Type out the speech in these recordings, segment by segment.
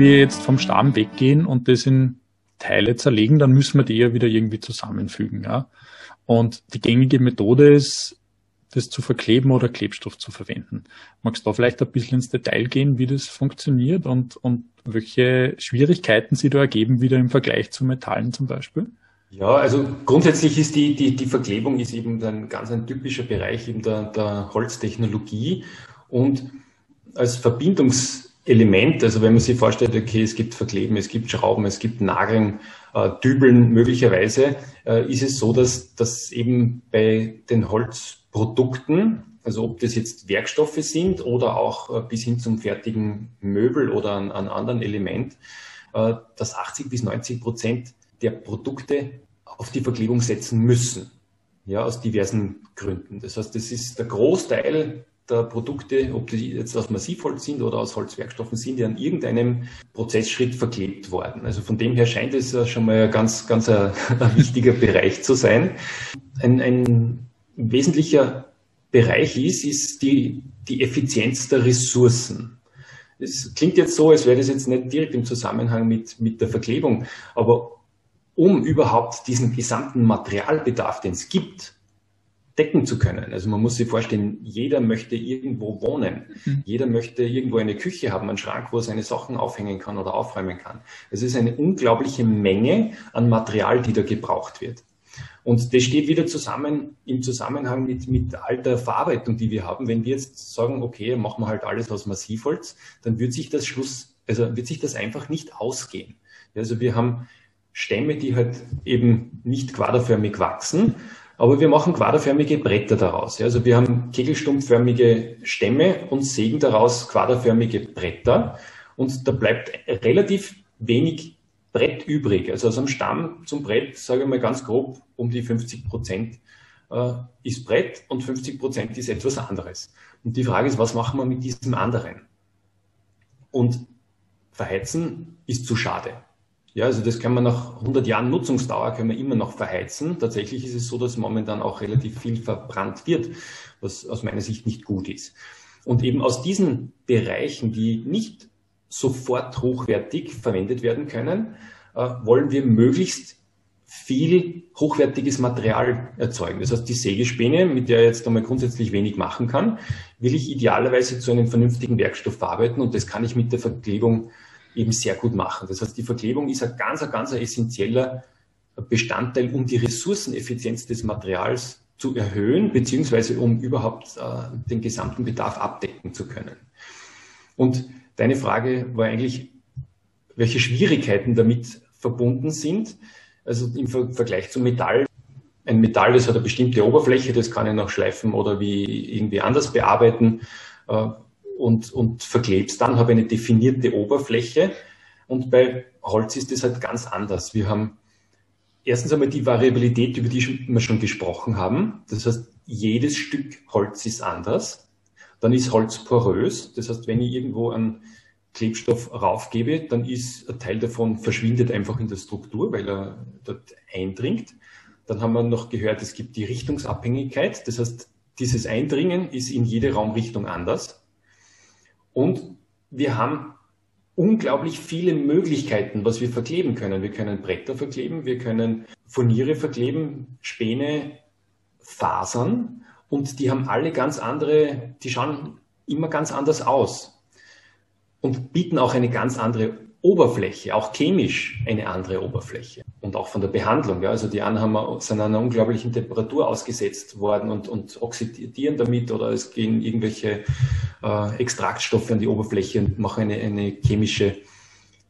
wir jetzt vom Stamm weggehen und das in Teile zerlegen, dann müssen wir die ja wieder irgendwie zusammenfügen. Ja? Und die gängige Methode ist, das zu verkleben oder Klebstoff zu verwenden. Magst du da vielleicht ein bisschen ins Detail gehen, wie das funktioniert und, und welche Schwierigkeiten sie da ergeben, wieder im Vergleich zu Metallen zum Beispiel? Ja, also grundsätzlich ist die, die, die Verklebung ist eben ein ganz ein typischer Bereich eben der, der Holztechnologie und als Verbindungselement, also wenn man sich vorstellt, okay, es gibt Verkleben, es gibt Schrauben, es gibt Nageln, äh, Dübeln möglicherweise, äh, ist es so, dass, dass eben bei den Holzprodukten, also ob das jetzt Werkstoffe sind oder auch äh, bis hin zum fertigen Möbel oder an, an anderen Element, äh, dass 80 bis 90 Prozent der Produkte auf die Verklebung setzen müssen. Ja, aus diversen Gründen. Das heißt, das ist der Großteil der Produkte, ob die jetzt aus Massivholz sind oder aus Holzwerkstoffen sind, die an irgendeinem Prozessschritt verklebt worden. Also von dem her scheint es schon mal ein ganz, ganz ein, ein wichtiger Bereich zu sein. Ein, ein wesentlicher Bereich ist, ist die, die Effizienz der Ressourcen. Es klingt jetzt so, als wäre das jetzt nicht direkt im Zusammenhang mit, mit der Verklebung, aber um überhaupt diesen gesamten Materialbedarf, den es gibt, decken zu können. Also man muss sich vorstellen, jeder möchte irgendwo wohnen. Mhm. Jeder möchte irgendwo eine Küche haben, einen Schrank, wo er seine Sachen aufhängen kann oder aufräumen kann. Es ist eine unglaubliche Menge an Material, die da gebraucht wird. Und das steht wieder zusammen im Zusammenhang mit, mit all der Verarbeitung, die wir haben. Wenn wir jetzt sagen, okay, machen wir halt alles aus Massivholz, dann wird sich das Schluss, also wird sich das einfach nicht ausgehen. Also wir haben Stämme, die halt eben nicht quaderförmig wachsen, aber wir machen quaderförmige Bretter daraus. Also wir haben kegelstumpfförmige Stämme und sägen daraus quaderförmige Bretter und da bleibt relativ wenig Brett übrig. Also aus einem Stamm zum Brett, sage ich mal ganz grob, um die 50 Prozent äh, ist Brett und 50 Prozent ist etwas anderes. Und die Frage ist, was machen wir mit diesem anderen? Und verheizen ist zu schade. Ja, also das kann man nach 100 Jahren Nutzungsdauer können wir immer noch verheizen. Tatsächlich ist es so, dass momentan auch relativ viel verbrannt wird, was aus meiner Sicht nicht gut ist. Und eben aus diesen Bereichen, die nicht sofort hochwertig verwendet werden können, äh, wollen wir möglichst viel hochwertiges Material erzeugen. Das heißt, die Sägespäne, mit der ich jetzt einmal grundsätzlich wenig machen kann, will ich idealerweise zu einem vernünftigen Werkstoff verarbeiten und das kann ich mit der Verklebung eben sehr gut machen. Das heißt, die Verklebung ist ein ganz, ganz essentieller Bestandteil, um die Ressourceneffizienz des Materials zu erhöhen, beziehungsweise um überhaupt äh, den gesamten Bedarf abdecken zu können. Und deine Frage war eigentlich, welche Schwierigkeiten damit verbunden sind. Also im Ver Vergleich zum Metall. Ein Metall, das hat eine bestimmte Oberfläche, das kann ich noch schleifen oder wie irgendwie anders bearbeiten. Äh, und, und verklebst dann, habe eine definierte Oberfläche. Und bei Holz ist das halt ganz anders. Wir haben erstens einmal die Variabilität, über die wir schon gesprochen haben. Das heißt, jedes Stück Holz ist anders. Dann ist Holz porös. Das heißt, wenn ich irgendwo einen Klebstoff raufgebe, dann ist ein Teil davon verschwindet einfach in der Struktur, weil er dort eindringt. Dann haben wir noch gehört, es gibt die Richtungsabhängigkeit. Das heißt, dieses Eindringen ist in jede Raumrichtung anders. Und wir haben unglaublich viele Möglichkeiten, was wir verkleben können. Wir können Bretter verkleben, wir können Furniere verkleben, Späne, Fasern und die haben alle ganz andere, die schauen immer ganz anders aus und bieten auch eine ganz andere Oberfläche, auch chemisch eine andere Oberfläche und auch von der Behandlung. Ja. Also die haben, sind einer unglaublichen Temperatur ausgesetzt worden und, und oxidieren damit oder es gehen irgendwelche äh, Extraktstoffe an die Oberfläche und machen eine, eine chemische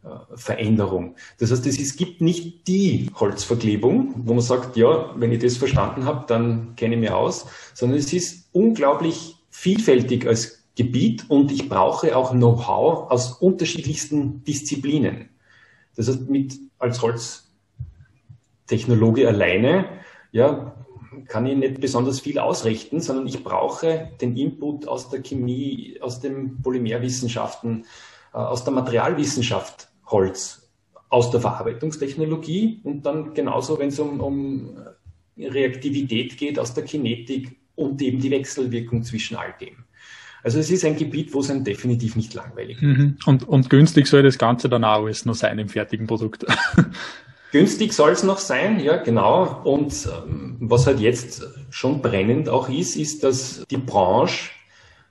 äh, Veränderung. Das heißt, es gibt nicht die Holzverklebung, wo man sagt, ja, wenn ich das verstanden habe, dann kenne ich mich aus, sondern es ist unglaublich vielfältig als Gebiet und ich brauche auch Know-how aus unterschiedlichsten Disziplinen. Das heißt, mit als Holztechnologe alleine, ja, kann ich nicht besonders viel ausrichten, sondern ich brauche den Input aus der Chemie, aus den Polymerwissenschaften, äh, aus der Materialwissenschaft Holz, aus der Verarbeitungstechnologie und dann genauso, wenn es um, um Reaktivität geht, aus der Kinetik und eben die Wechselwirkung zwischen all dem. Also es ist ein Gebiet, wo es einem definitiv nicht langweilig mhm. und, und günstig soll das Ganze dann auch alles noch sein im fertigen Produkt. Günstig soll es noch sein, ja, genau. Und ähm, was halt jetzt schon brennend auch ist, ist, dass die Branche,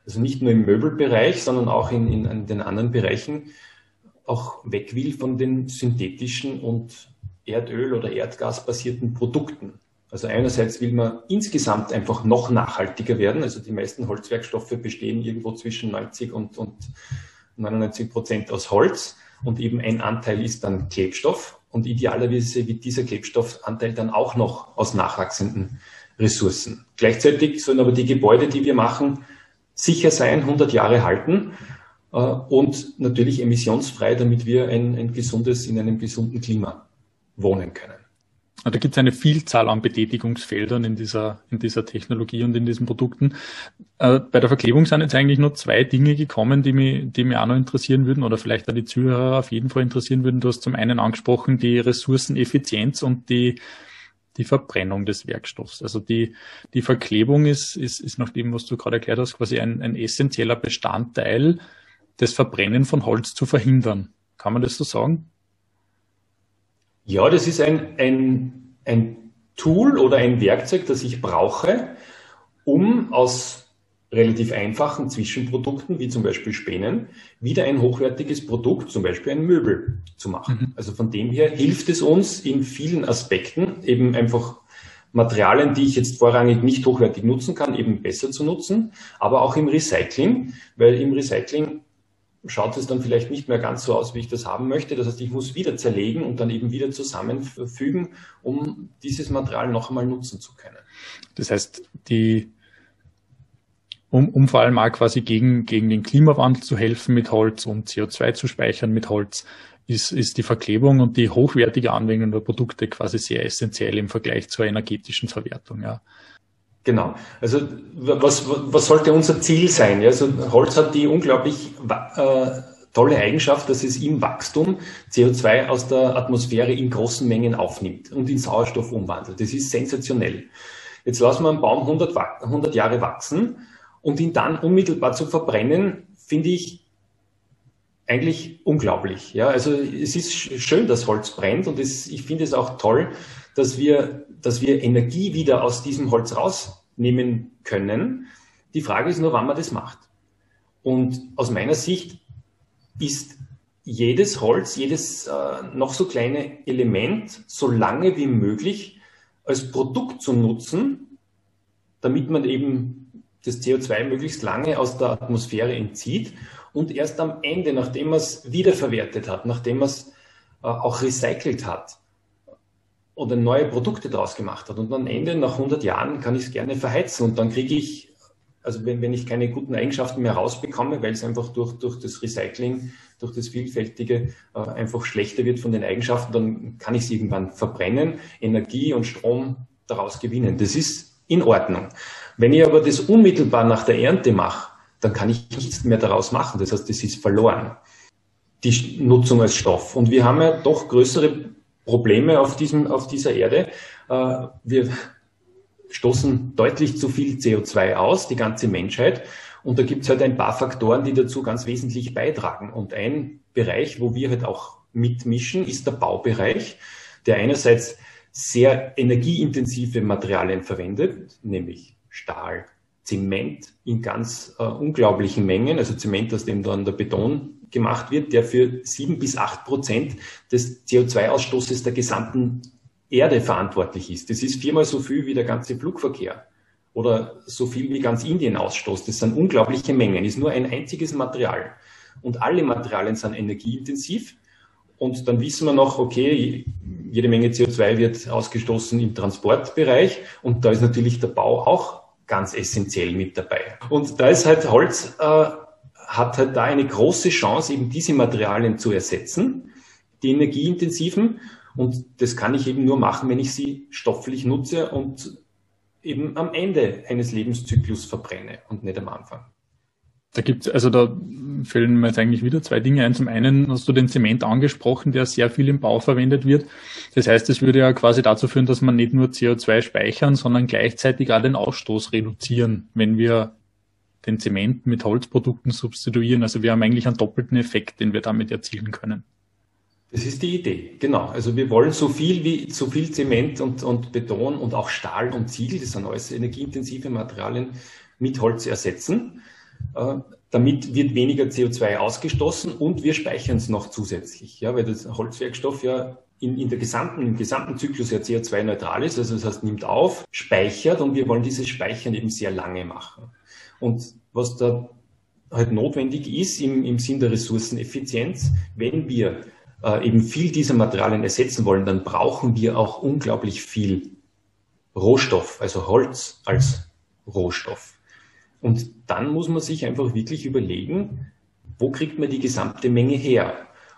also nicht nur im Möbelbereich, sondern auch in, in, in den anderen Bereichen, auch weg will von den synthetischen und Erdöl- oder Erdgasbasierten Produkten. Also einerseits will man insgesamt einfach noch nachhaltiger werden. Also die meisten Holzwerkstoffe bestehen irgendwo zwischen 90 und, und 99 Prozent aus Holz und eben ein Anteil ist dann Klebstoff und idealerweise wird dieser Klebstoffanteil dann auch noch aus nachwachsenden Ressourcen. Gleichzeitig sollen aber die Gebäude, die wir machen, sicher sein, 100 Jahre halten äh, und natürlich emissionsfrei, damit wir ein, ein gesundes, in einem gesunden Klima wohnen können. Da gibt es eine Vielzahl an Betätigungsfeldern in dieser, in dieser Technologie und in diesen Produkten. Äh, bei der Verklebung sind jetzt eigentlich nur zwei Dinge gekommen, die mich, die mich auch noch interessieren würden oder vielleicht auch die Zuhörer auf jeden Fall interessieren würden. Du hast zum einen angesprochen die Ressourceneffizienz und die, die Verbrennung des Werkstoffs. Also die, die Verklebung ist, ist, ist nach dem, was du gerade erklärt hast, quasi ein, ein essentieller Bestandteil, das Verbrennen von Holz zu verhindern. Kann man das so sagen? Ja, das ist ein, ein, ein Tool oder ein Werkzeug, das ich brauche, um aus relativ einfachen Zwischenprodukten, wie zum Beispiel Spänen, wieder ein hochwertiges Produkt, zum Beispiel ein Möbel zu machen. Mhm. Also von dem her hilft es uns in vielen Aspekten, eben einfach Materialien, die ich jetzt vorrangig nicht hochwertig nutzen kann, eben besser zu nutzen, aber auch im Recycling, weil im Recycling schaut es dann vielleicht nicht mehr ganz so aus, wie ich das haben möchte. Das heißt, ich muss wieder zerlegen und dann eben wieder zusammenfügen, um dieses Material noch einmal nutzen zu können. Das heißt, die, um, um vor allem auch quasi gegen, gegen den Klimawandel zu helfen mit Holz und CO2 zu speichern mit Holz, ist, ist die Verklebung und die hochwertige Anwendung der Produkte quasi sehr essentiell im Vergleich zur energetischen Verwertung. Ja. Genau. Also was, was sollte unser Ziel sein? Also Holz hat die unglaublich äh, tolle Eigenschaft, dass es im Wachstum CO2 aus der Atmosphäre in großen Mengen aufnimmt und in Sauerstoff umwandelt. Das ist sensationell. Jetzt lassen wir einen Baum 100, 100 Jahre wachsen und ihn dann unmittelbar zu verbrennen, finde ich eigentlich unglaublich. Ja, also es ist schön, dass Holz brennt und es, ich finde es auch toll, dass wir, dass wir Energie wieder aus diesem Holz rausnehmen können. Die Frage ist nur, wann man das macht. Und aus meiner Sicht ist jedes Holz, jedes äh, noch so kleine Element so lange wie möglich als Produkt zu nutzen, damit man eben das CO2 möglichst lange aus der Atmosphäre entzieht und erst am Ende, nachdem man es wiederverwertet hat, nachdem man es äh, auch recycelt hat, oder neue Produkte draus gemacht hat. Und am Ende, nach 100 Jahren, kann ich es gerne verheizen und dann kriege ich, also wenn, wenn ich keine guten Eigenschaften mehr rausbekomme, weil es einfach durch, durch das Recycling, durch das Vielfältige äh, einfach schlechter wird von den Eigenschaften, dann kann ich es irgendwann verbrennen, Energie und Strom daraus gewinnen. Das ist in Ordnung. Wenn ich aber das unmittelbar nach der Ernte mache, dann kann ich nichts mehr daraus machen. Das heißt, das ist verloren, die Nutzung als Stoff. Und wir haben ja doch größere Probleme auf, diesem, auf dieser Erde. Äh, wir stoßen deutlich zu viel CO2 aus, die ganze Menschheit. Und da gibt es halt ein paar Faktoren, die dazu ganz wesentlich beitragen. Und ein Bereich, wo wir halt auch mitmischen, ist der Baubereich, der einerseits sehr energieintensive Materialien verwendet, nämlich Stahl, Zement in ganz äh, unglaublichen Mengen, also Zement, aus dem dann der Beton gemacht wird, der für sieben bis acht Prozent des CO2-Ausstoßes der gesamten Erde verantwortlich ist. Das ist viermal so viel wie der ganze Flugverkehr oder so viel wie ganz Indien ausstoßt. Das sind unglaubliche Mengen, ist nur ein einziges Material. Und alle Materialien sind energieintensiv. Und dann wissen wir noch, okay, jede Menge CO2 wird ausgestoßen im Transportbereich. Und da ist natürlich der Bau auch ganz essentiell mit dabei. Und da ist halt Holz äh, hat halt da eine große Chance, eben diese Materialien zu ersetzen, die energieintensiven. Und das kann ich eben nur machen, wenn ich sie stofflich nutze und eben am Ende eines Lebenszyklus verbrenne und nicht am Anfang. Da gibt's also da fällen mir jetzt eigentlich wieder zwei Dinge ein. Zum einen hast du den Zement angesprochen, der sehr viel im Bau verwendet wird. Das heißt, es würde ja quasi dazu führen, dass man nicht nur CO2 speichern, sondern gleichzeitig auch den Ausstoß reduzieren, wenn wir den Zement mit Holzprodukten substituieren. Also wir haben eigentlich einen doppelten Effekt, den wir damit erzielen können. Das ist die Idee, genau. Also wir wollen so viel wie so viel Zement und, und Beton und auch Stahl und Ziegel, das sind alles energieintensive Materialien, mit Holz ersetzen. Äh, damit wird weniger CO2 ausgestoßen und wir speichern es noch zusätzlich, ja, weil das Holzwerkstoff ja in, in der gesamten, im gesamten Zyklus ja CO2-neutral ist, also das heißt, nimmt auf, speichert und wir wollen dieses Speichern eben sehr lange machen. Und was da halt notwendig ist im, im Sinn der Ressourceneffizienz, wenn wir äh, eben viel dieser Materialien ersetzen wollen, dann brauchen wir auch unglaublich viel Rohstoff, also Holz als Rohstoff. Und dann muss man sich einfach wirklich überlegen, wo kriegt man die gesamte Menge her?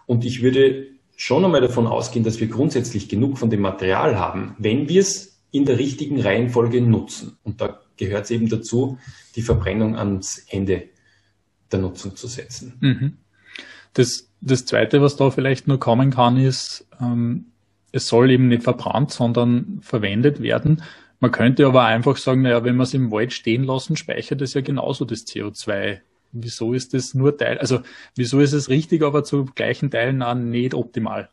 Und ich würde schon einmal davon ausgehen, dass wir grundsätzlich genug von dem Material haben, wenn wir es in der richtigen Reihenfolge nutzen. Und da gehört es eben dazu, die Verbrennung ans Ende der Nutzung zu setzen. Mhm. Das, das Zweite, was da vielleicht nur kommen kann, ist, ähm, es soll eben nicht verbrannt, sondern verwendet werden. Man könnte aber einfach sagen, naja, wenn wir es im Wald stehen lassen, speichert es ja genauso das CO2. Wieso ist das nur Teil, also wieso ist es richtig, aber zu gleichen Teilen auch nicht optimal?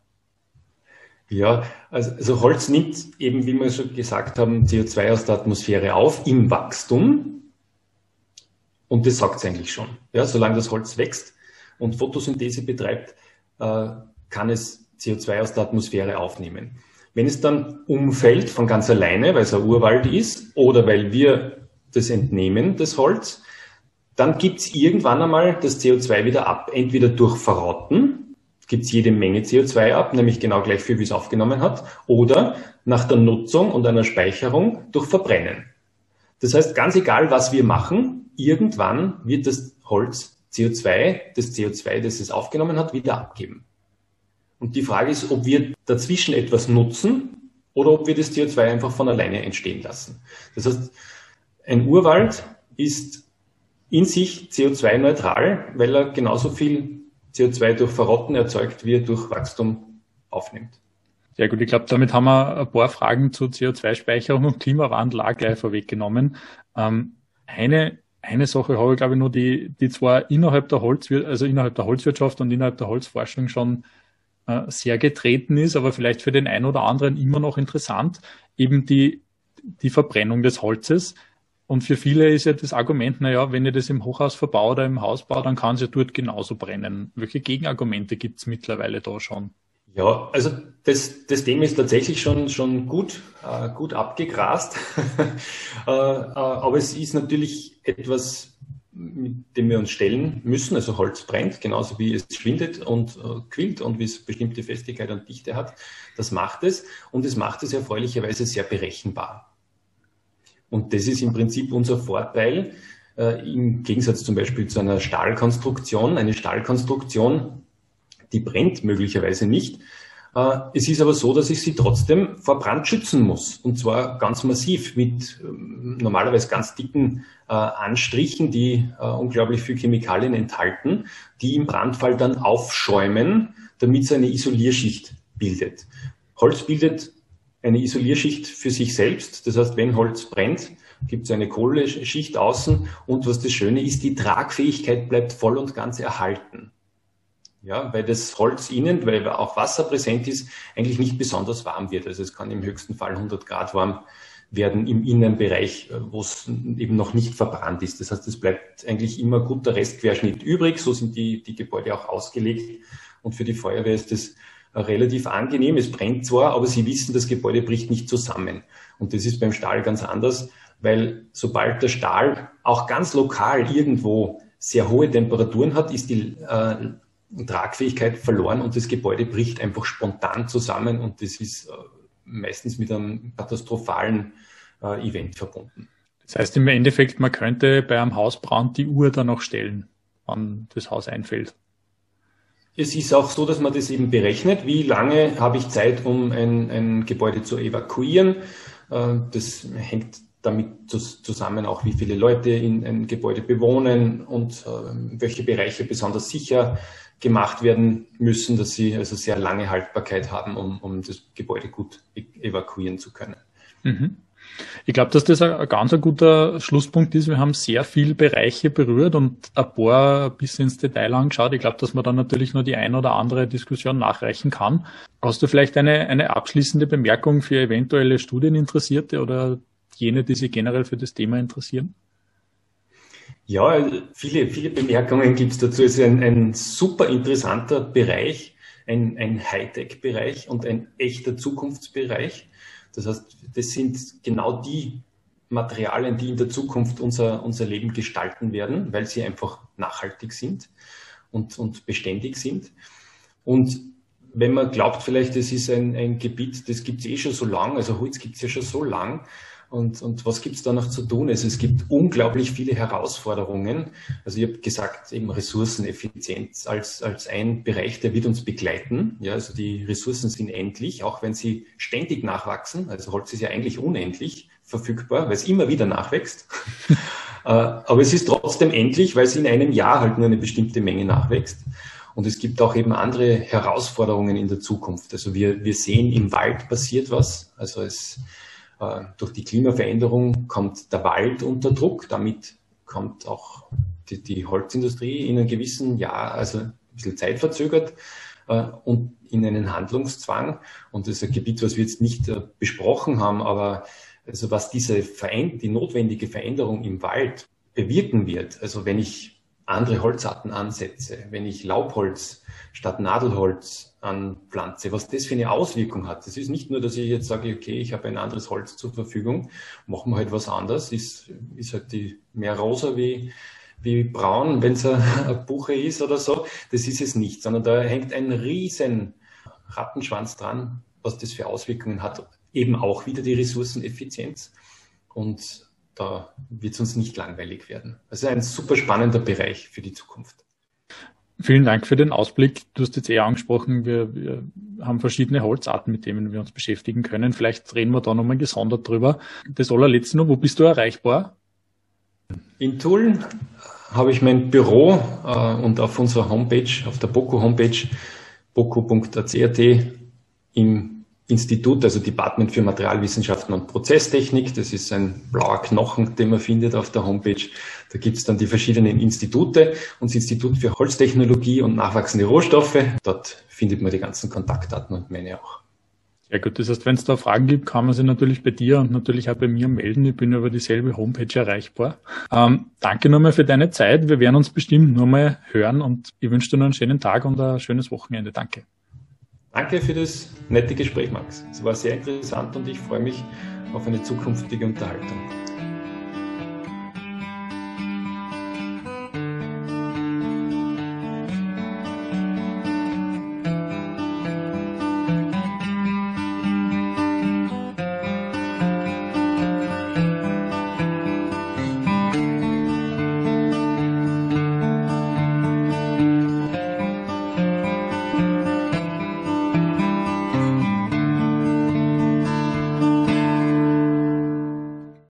Ja, also, also Holz nimmt eben, wie wir schon gesagt haben, CO2 aus der Atmosphäre auf im Wachstum. Und das sagt es eigentlich schon. Ja, solange das Holz wächst und Photosynthese betreibt, äh, kann es CO2 aus der Atmosphäre aufnehmen. Wenn es dann umfällt von ganz alleine, weil es ein Urwald ist oder weil wir das entnehmen, das Holz, dann gibt es irgendwann einmal das CO2 wieder ab. Entweder durch Verrotten, gibt es jede Menge CO2 ab, nämlich genau gleich viel, wie es aufgenommen hat, oder nach der Nutzung und einer Speicherung durch Verbrennen. Das heißt, ganz egal, was wir machen, irgendwann wird das Holz CO2, das CO2, das es aufgenommen hat, wieder abgeben. Und die Frage ist, ob wir dazwischen etwas nutzen oder ob wir das CO2 einfach von alleine entstehen lassen. Das heißt, ein Urwald ist in sich CO2-neutral, weil er genauso viel CO2 durch Verrotten erzeugt, er durch Wachstum aufnimmt. Ja gut, ich glaube, damit haben wir ein paar Fragen zu CO2-Speicherung und Klimawandel auch gleich vorweggenommen. Ähm, eine, eine Sache habe ich, glaube ich, nur, die, die zwar innerhalb der Holzwirtschaft, also innerhalb der Holzwirtschaft und innerhalb der Holzforschung schon äh, sehr getreten ist, aber vielleicht für den einen oder anderen immer noch interessant, eben die, die Verbrennung des Holzes. Und für viele ist ja das Argument, naja, wenn ich das im Hochhaus verbaue oder im Haus baue, dann kann es ja dort genauso brennen. Welche Gegenargumente gibt es mittlerweile da schon? Ja, also das, das Thema ist tatsächlich schon, schon gut, äh, gut abgegrast. äh, äh, aber es ist natürlich etwas mit dem wir uns stellen müssen. Also Holz brennt, genauso wie es schwindet und äh, quillt und wie es bestimmte Festigkeit und Dichte hat. Das macht es und es macht es erfreulicherweise sehr berechenbar. Und das ist im Prinzip unser Vorteil äh, im Gegensatz zum Beispiel zu einer Stahlkonstruktion. Eine Stahlkonstruktion, die brennt möglicherweise nicht, äh, es ist aber so, dass ich sie trotzdem vor Brand schützen muss. Und zwar ganz massiv mit ähm, normalerweise ganz dicken äh, Anstrichen, die äh, unglaublich viel Chemikalien enthalten, die im Brandfall dann aufschäumen, damit es eine Isolierschicht bildet. Holz bildet eine Isolierschicht für sich selbst. Das heißt, wenn Holz brennt, gibt es eine Kohleschicht außen. Und was das Schöne ist, die Tragfähigkeit bleibt voll und ganz erhalten. Ja, weil das Holz innen, weil auch Wasser präsent ist, eigentlich nicht besonders warm wird. Also es kann im höchsten Fall 100 Grad warm werden im Innenbereich, wo es eben noch nicht verbrannt ist. Das heißt, es bleibt eigentlich immer guter Restquerschnitt übrig. So sind die, die Gebäude auch ausgelegt. Und für die Feuerwehr ist das relativ angenehm. Es brennt zwar, aber sie wissen, das Gebäude bricht nicht zusammen. Und das ist beim Stahl ganz anders, weil sobald der Stahl auch ganz lokal irgendwo sehr hohe Temperaturen hat, ist die äh, Tragfähigkeit verloren und das Gebäude bricht einfach spontan zusammen und das ist äh, meistens mit einem katastrophalen äh, Event verbunden. Das heißt im Endeffekt, man könnte bei einem Hausbrand die Uhr dann noch stellen, wann das Haus einfällt. Es ist auch so, dass man das eben berechnet, wie lange habe ich Zeit, um ein, ein Gebäude zu evakuieren. Äh, das hängt damit zusammen auch, wie viele Leute in ein Gebäude bewohnen und welche Bereiche besonders sicher gemacht werden müssen, dass sie also sehr lange Haltbarkeit haben, um, um das Gebäude gut e-, evakuieren zu können. Mhm. Ich glaube, dass das ein, ganz ein guter Schlusspunkt ist. Wir haben sehr viele Bereiche berührt und ein paar bis ins Detail angeschaut. Ich glaube, dass man dann natürlich nur die ein oder andere Diskussion nachreichen kann. Hast du vielleicht eine, eine abschließende Bemerkung für eventuelle Studieninteressierte oder jene, die sich generell für das Thema interessieren? Ja, viele, viele Bemerkungen gibt es dazu. Es ist ein, ein super interessanter Bereich, ein, ein Hightech-Bereich und ein echter Zukunftsbereich. Das heißt, das sind genau die Materialien, die in der Zukunft unser, unser Leben gestalten werden, weil sie einfach nachhaltig sind und, und beständig sind. Und wenn man glaubt, vielleicht, das ist ein, ein Gebiet, das gibt es eh schon so lang, also Holz gibt es ja schon so lang, und, und was gibt es da noch zu tun? Also es gibt unglaublich viele Herausforderungen. Also ich habe gesagt, eben Ressourceneffizienz als, als ein Bereich, der wird uns begleiten. Ja, also die Ressourcen sind endlich, auch wenn sie ständig nachwachsen. Also Holz ist ja eigentlich unendlich verfügbar, weil es immer wieder nachwächst. Äh, aber es ist trotzdem endlich, weil es in einem Jahr halt nur eine bestimmte Menge nachwächst. Und es gibt auch eben andere Herausforderungen in der Zukunft. Also wir, wir sehen, im Wald passiert was. Also es, durch die Klimaveränderung kommt der Wald unter Druck, damit kommt auch die, die Holzindustrie in einem gewissen Jahr, also ein bisschen zeitverzögert äh, und in einen Handlungszwang. Und das ist ein Gebiet, was wir jetzt nicht äh, besprochen haben, aber also was diese Veränd die notwendige Veränderung im Wald bewirken wird, also wenn ich andere Holzarten ansetze, wenn ich Laubholz statt Nadelholz anpflanze, was das für eine Auswirkung hat. Das ist nicht nur, dass ich jetzt sage, okay, ich habe ein anderes Holz zur Verfügung, machen wir halt was anderes, ist, ist halt die mehr rosa wie, wie braun, wenn es eine Buche ist oder so. Das ist es nicht, sondern da hängt ein riesen Rattenschwanz dran, was das für Auswirkungen hat. Eben auch wieder die Ressourceneffizienz. Und da wird es uns nicht langweilig werden. Also ein super spannender Bereich für die Zukunft. Vielen Dank für den Ausblick. Du hast jetzt eher angesprochen, wir, wir haben verschiedene Holzarten, mit denen wir uns beschäftigen können. Vielleicht reden wir da nochmal gesondert drüber. Das allerletzte noch, wo bist du erreichbar? In Tulln habe ich mein Büro äh, und auf unserer Homepage, auf der BOKU Homepage, boku.acrt im Institut, also Department für Materialwissenschaften und Prozesstechnik. Das ist ein blauer Knochen, den man findet auf der Homepage. Da gibt es dann die verschiedenen Institute und das Institut für Holztechnologie und nachwachsende Rohstoffe. Dort findet man die ganzen Kontaktdaten und meine auch. Ja gut, das heißt, wenn es da Fragen gibt, kann man sie natürlich bei dir und natürlich auch bei mir melden. Ich bin über dieselbe Homepage erreichbar. Ähm, danke nochmal für deine Zeit. Wir werden uns bestimmt nochmal hören und ich wünsche dir noch einen schönen Tag und ein schönes Wochenende. Danke. Danke für das nette Gespräch, Max. Es war sehr interessant und ich freue mich auf eine zukünftige Unterhaltung.